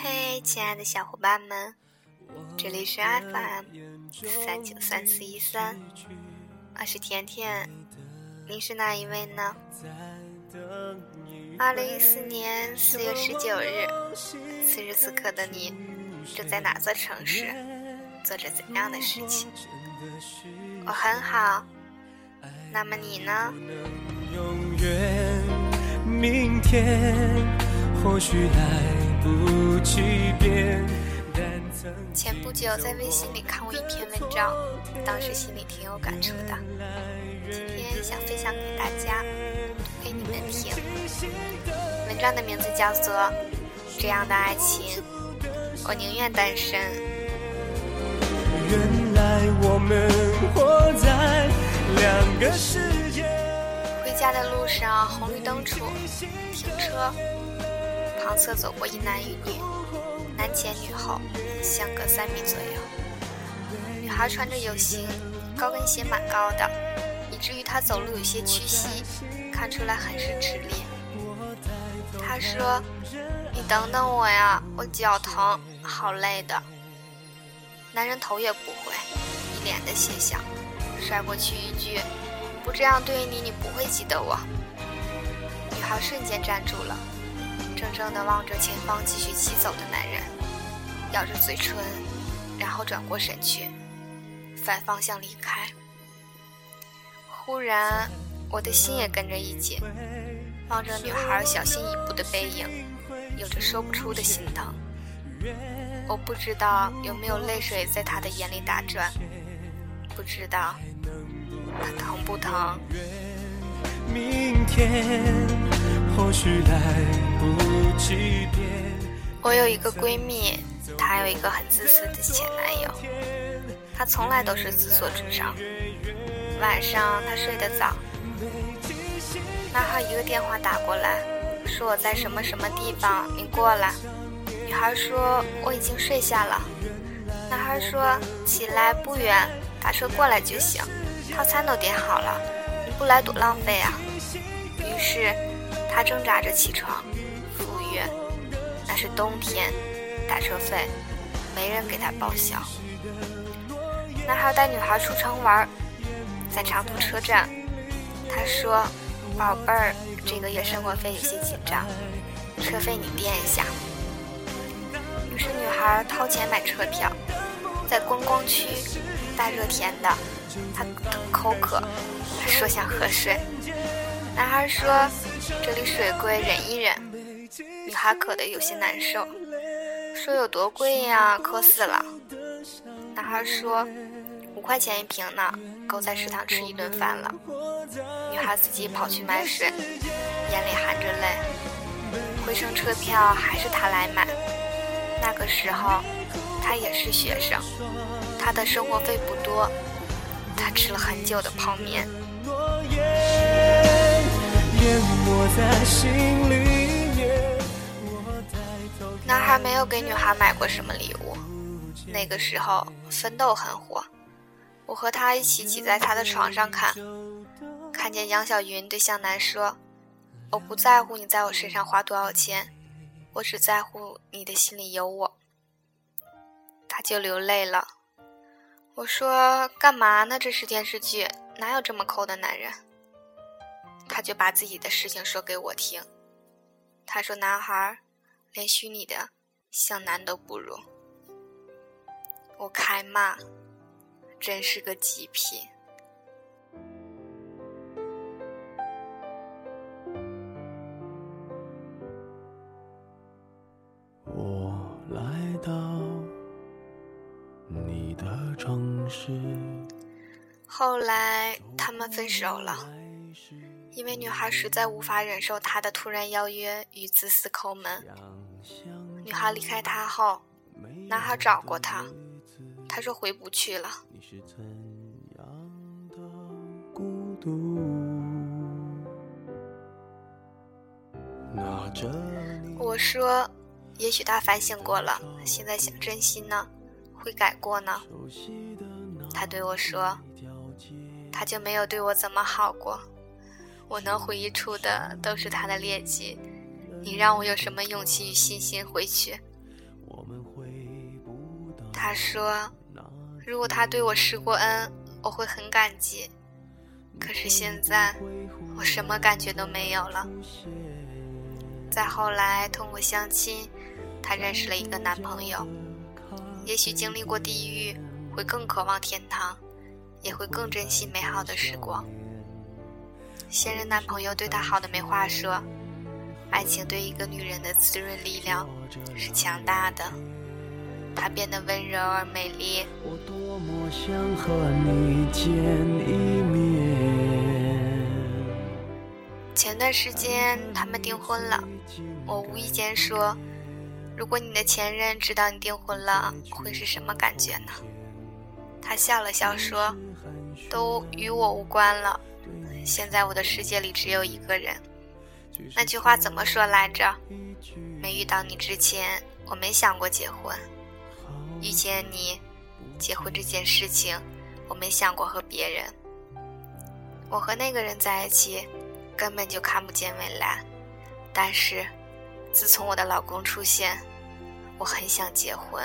嘿，亲爱的小伙伴们，这里是 FM 三九三四一三，我是甜甜，您是哪一位呢？二零一四年四月十九日，此时此刻的你正在哪座城市，做着怎样的事情？我很好，那么你呢？前不久在微信里看过一篇文章，当时心里挺有感触的，今天想分享给大家，给你们听。文章的名字叫做《这样的爱情，我宁愿单身》。原来我们活在两个世界。回家的路上，红绿灯处停车。旁侧走过一男一女，男前女后，相隔三米左右。女孩穿着有型，高跟鞋蛮高的，以至于她走路有些屈膝，看出来很是吃力。她说：“你等等我呀，我脚疼，好累的。”男人头也不回，一脸的邪笑，甩过去一句：“不这样对你，你不会记得我。”女孩瞬间站住了。怔怔地望着前方继续骑走的男人，咬着嘴唇，然后转过身去，反方向离开。忽然，我的心也跟着一紧，望着女孩小心翼翼的背影，有着说不出的心疼。我不知道有没有泪水在她的眼里打转，不知道她疼不疼。明天。或许来不及我有一个闺蜜，她有一个很自私的前男友，他从来都是自作主张。晚上他睡得早，男孩一个电话打过来，说我在什么什么地方，你过来。女孩说我已经睡下了。男孩说起来不远，打车过来就行，套餐都点好了，你不来多浪费啊。于是。他挣扎着起床，赴约。那是冬天，打车费没人给他报销。男孩带女孩出城玩，在长途车站，他说：“宝贝儿，这个月生活费有些紧张，车费你垫一下。”于是女孩掏钱买车票，在观光区，大热天的，他口渴，他说想喝水。男孩说：“这里水贵，忍一忍。”女孩渴得有些难受，说：“有多贵呀？渴死了。”男孩说：“五块钱一瓶呢，够在食堂吃一顿饭了。”女孩自己跑去买水，眼里含着泪。回程车票还是他来买。那个时候，他也是学生，他的生活费不多，他吃了很久的泡面。男孩没有给女孩买过什么礼物。那个时候，奋斗很火。我和他一起挤在他的床上看，看见杨晓云对向南说：“我不在乎你在我身上花多少钱，我只在乎你的心里有我。”他就流泪了。我说：“干嘛呢？这是电视剧，哪有这么抠的男人？”他就把自己的事情说给我听。他说：“男孩，连虚拟的向南都不如。”我开骂，真是个极品。我来到你的城市。后来他们分手了。因为女孩实在无法忍受他的突然邀约与自私抠门。女孩离开他后，男孩找过她，他说回不去了。我说，也许他反省过了，现在想珍惜呢，会改过呢。他对我说，他就没有对我怎么好过。我能回忆出的都是他的劣迹，你让我有什么勇气与信心回去？他说，如果他对我施过恩，我会很感激。可是现在，我什么感觉都没有了。再后来，通过相亲，他认识了一个男朋友。也许经历过地狱，会更渴望天堂，也会更珍惜美好的时光。现任男朋友对她好的没话说。爱情对一个女人的滋润力量是强大的，她变得温柔而美丽。我多么想和你见一面前段时间他们订婚了，我无意间说：“如果你的前任知道你订婚了，会是什么感觉呢？”他笑了笑说：“都与我无关了，现在我的世界里只有一个人。”那句话怎么说来着？没遇到你之前，我没想过结婚；遇见你，结婚这件事情，我没想过和别人。我和那个人在一起，根本就看不见未来。但是，自从我的老公出现，我很想结婚。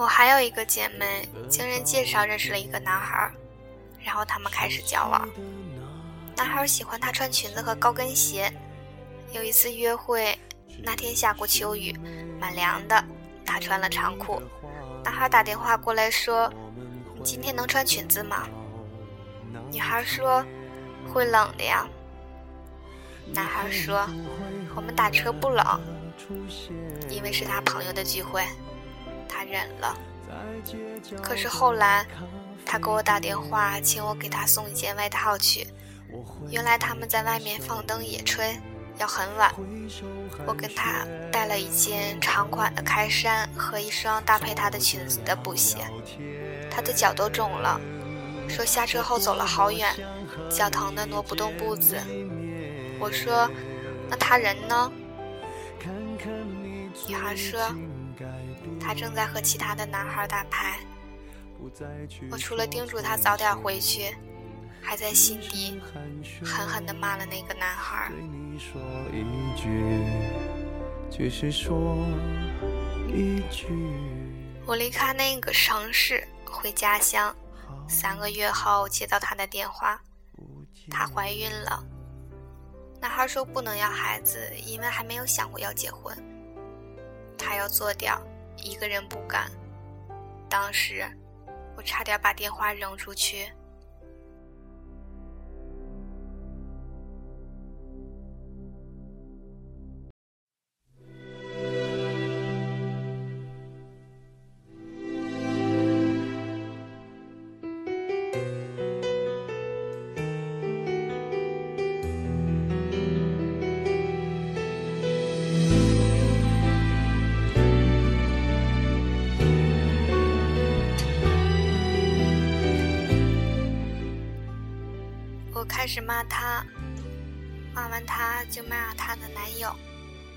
我还有一个姐妹，经人介绍认识了一个男孩，然后他们开始交往。男孩喜欢她穿裙子和高跟鞋。有一次约会，那天下过秋雨，蛮凉的，她穿了长裤。男孩打电话过来说：“你今天能穿裙子吗？”女孩说：“会冷的呀。”男孩说：“我们打车不冷，因为是他朋友的聚会。”他忍了，可是后来，他给我打电话，请我给他送一件外套去。原来他们在外面放灯野炊，要很晚。我跟他带了一件长款的开衫和一双搭配他的裙子的布鞋。他的脚都肿了，说下车后走了好远，脚疼的挪不动步子。我说：“那他人呢？”女孩说。他正在和其他的男孩打牌，我除了叮嘱他早点回去，还在心底狠狠地骂了那个男孩。我离开那个城市回家乡，三个月后接到他的电话，她怀孕了。男孩说不能要孩子，因为还没有想过要结婚，他要做掉。一个人不敢，当时我差点把电话扔出去。是骂他，骂完他就骂他的男友，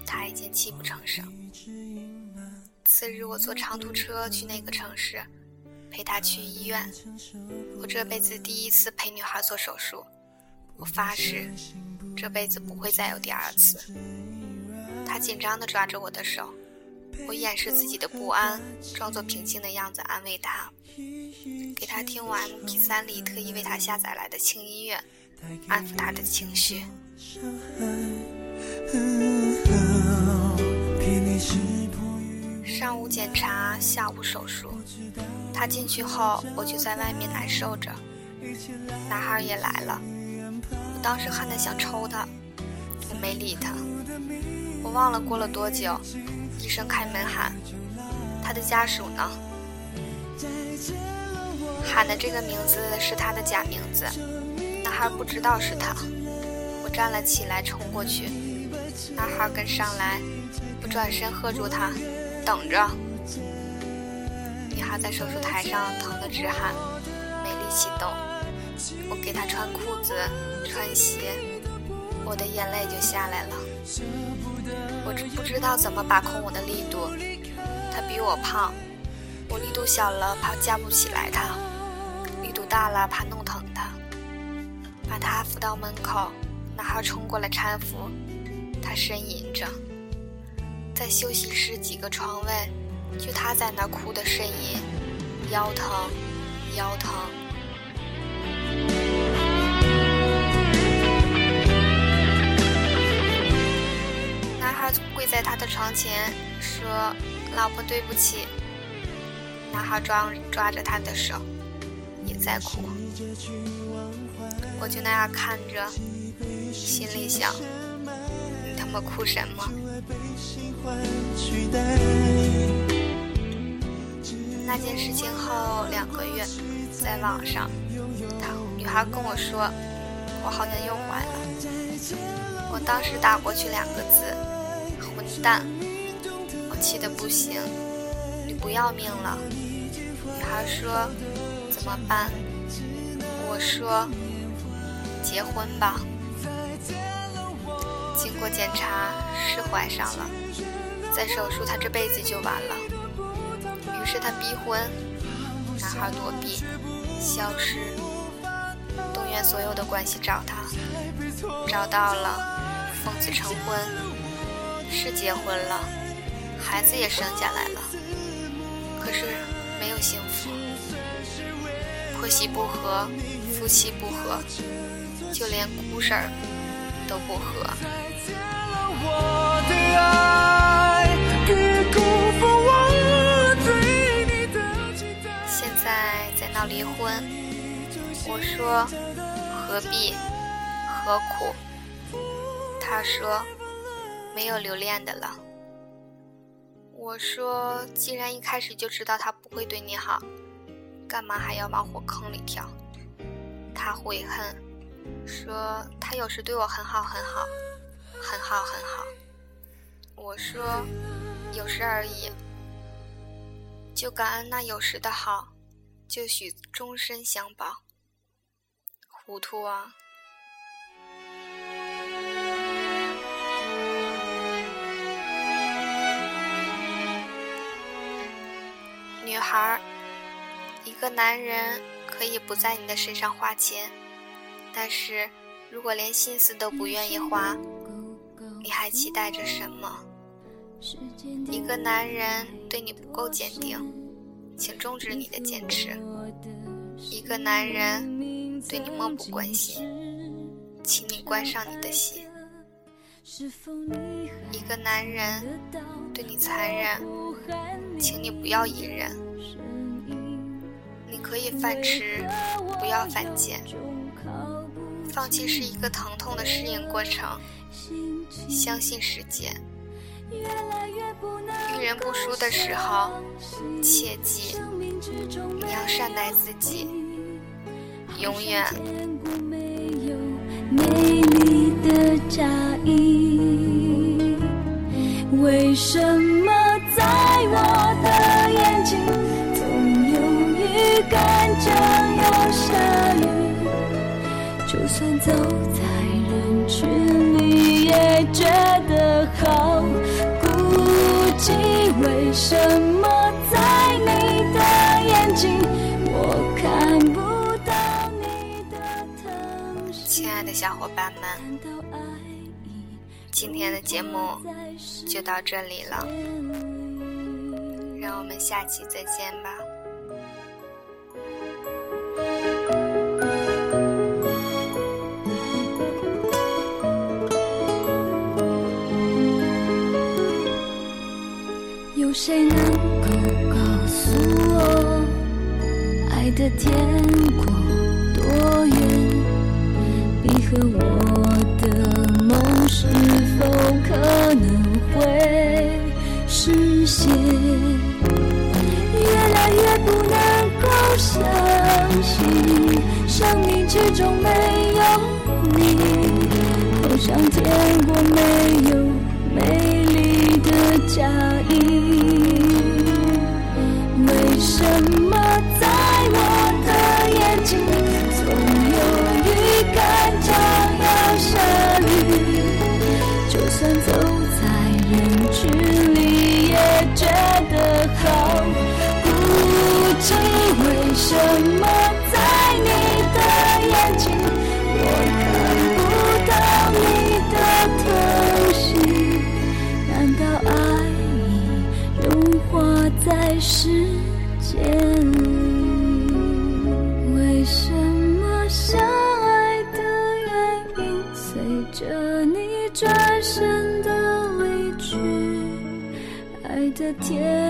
他已经泣不成声。次日我坐长途车去那个城市，陪他去医院。我这辈子第一次陪女孩做手术，我发誓这辈子不会再有第二次。他紧张地抓着我的手，我掩饰自己的不安，装作平静的样子安慰他，给他听我 MP3 里特意为他下载来的轻音乐。安抚他的情绪。上午检查，下午手术。他进去后，我就在外面难受着。男孩也来了，我当时恨得想抽他，我没理他。我忘了过了多久，医生开门喊：“他的家属呢？”喊的这个名字是他的假名字。孩不知道是他，我站了起来，冲过去，男孩跟上来，我转身喝住他，等着。女孩在手术台上疼得直喊，没力气动。我给她穿裤子，穿鞋，我的眼泪就下来了。我不知道怎么把控我的力度，他比我胖，我力度小了怕架不起来他，力度大了怕弄疼。把他扶到门口，男孩冲过来搀扶，他呻吟着。在休息室几个床位，就他在那哭的呻吟，腰疼，腰疼。男孩跪在他的床前，说：“老婆，对不起。”男孩抓抓着他的手，也在哭。我就那样看着，心里想：你他妈哭什么？那件事情后两个月，在网上，他女孩跟我说，我好像又怀了。我当时打过去两个字：混蛋！我气得不行。你不要命了？女孩说：怎么办？我说：结婚吧。经过检查是怀上了，再手术他这辈子就完了。于是他逼婚，男孩躲避、消失，动员所有的关系找他，找到了，奉子成婚，是结婚了，孩子也生下来了，可是没有幸福，婆媳不和，夫妻不和，就连姑婶儿都不和。现在在闹离婚，我说何必何苦？他说没有留恋的了。我说既然一开始就知道他不会对你好，干嘛还要往火坑里跳？他悔恨，说他有时对我很好很好。很好，很好。我说，有时而已，就感恩那有时的好，就许终身相保。糊涂啊！女孩，一个男人可以不在你的身上花钱，但是如果连心思都不愿意花。你还期待着什么？一个男人对你不够坚定，请终止你的坚持；一个男人对你漠不关心，请你关上你的心；一个男人对你残忍，请你不要隐忍。你可以犯痴，不要犯贱。放弃是一个疼痛的适应过程。相信时间，遇人不淑的时候，切记你要善待自己，永远。美丽的嫁衣为什么在我的眼睛总有预感将要下？就算走在人群里。也觉得好孤寂，为什么在你的眼睛我看不到你的疼亲爱的小伙伴们，今天的节目就到这里了，让我们下期再见吧。谁能够告诉我，爱的天国多远？你和我的梦是否可能会实现？越来越不能够相信，生命之中没有你，好像见过没有总有预感将要下雨，就算走在人群里也觉得好孤寂。为什么在你的眼睛，我看不到你的疼惜？难道爱已融化在？天国已要。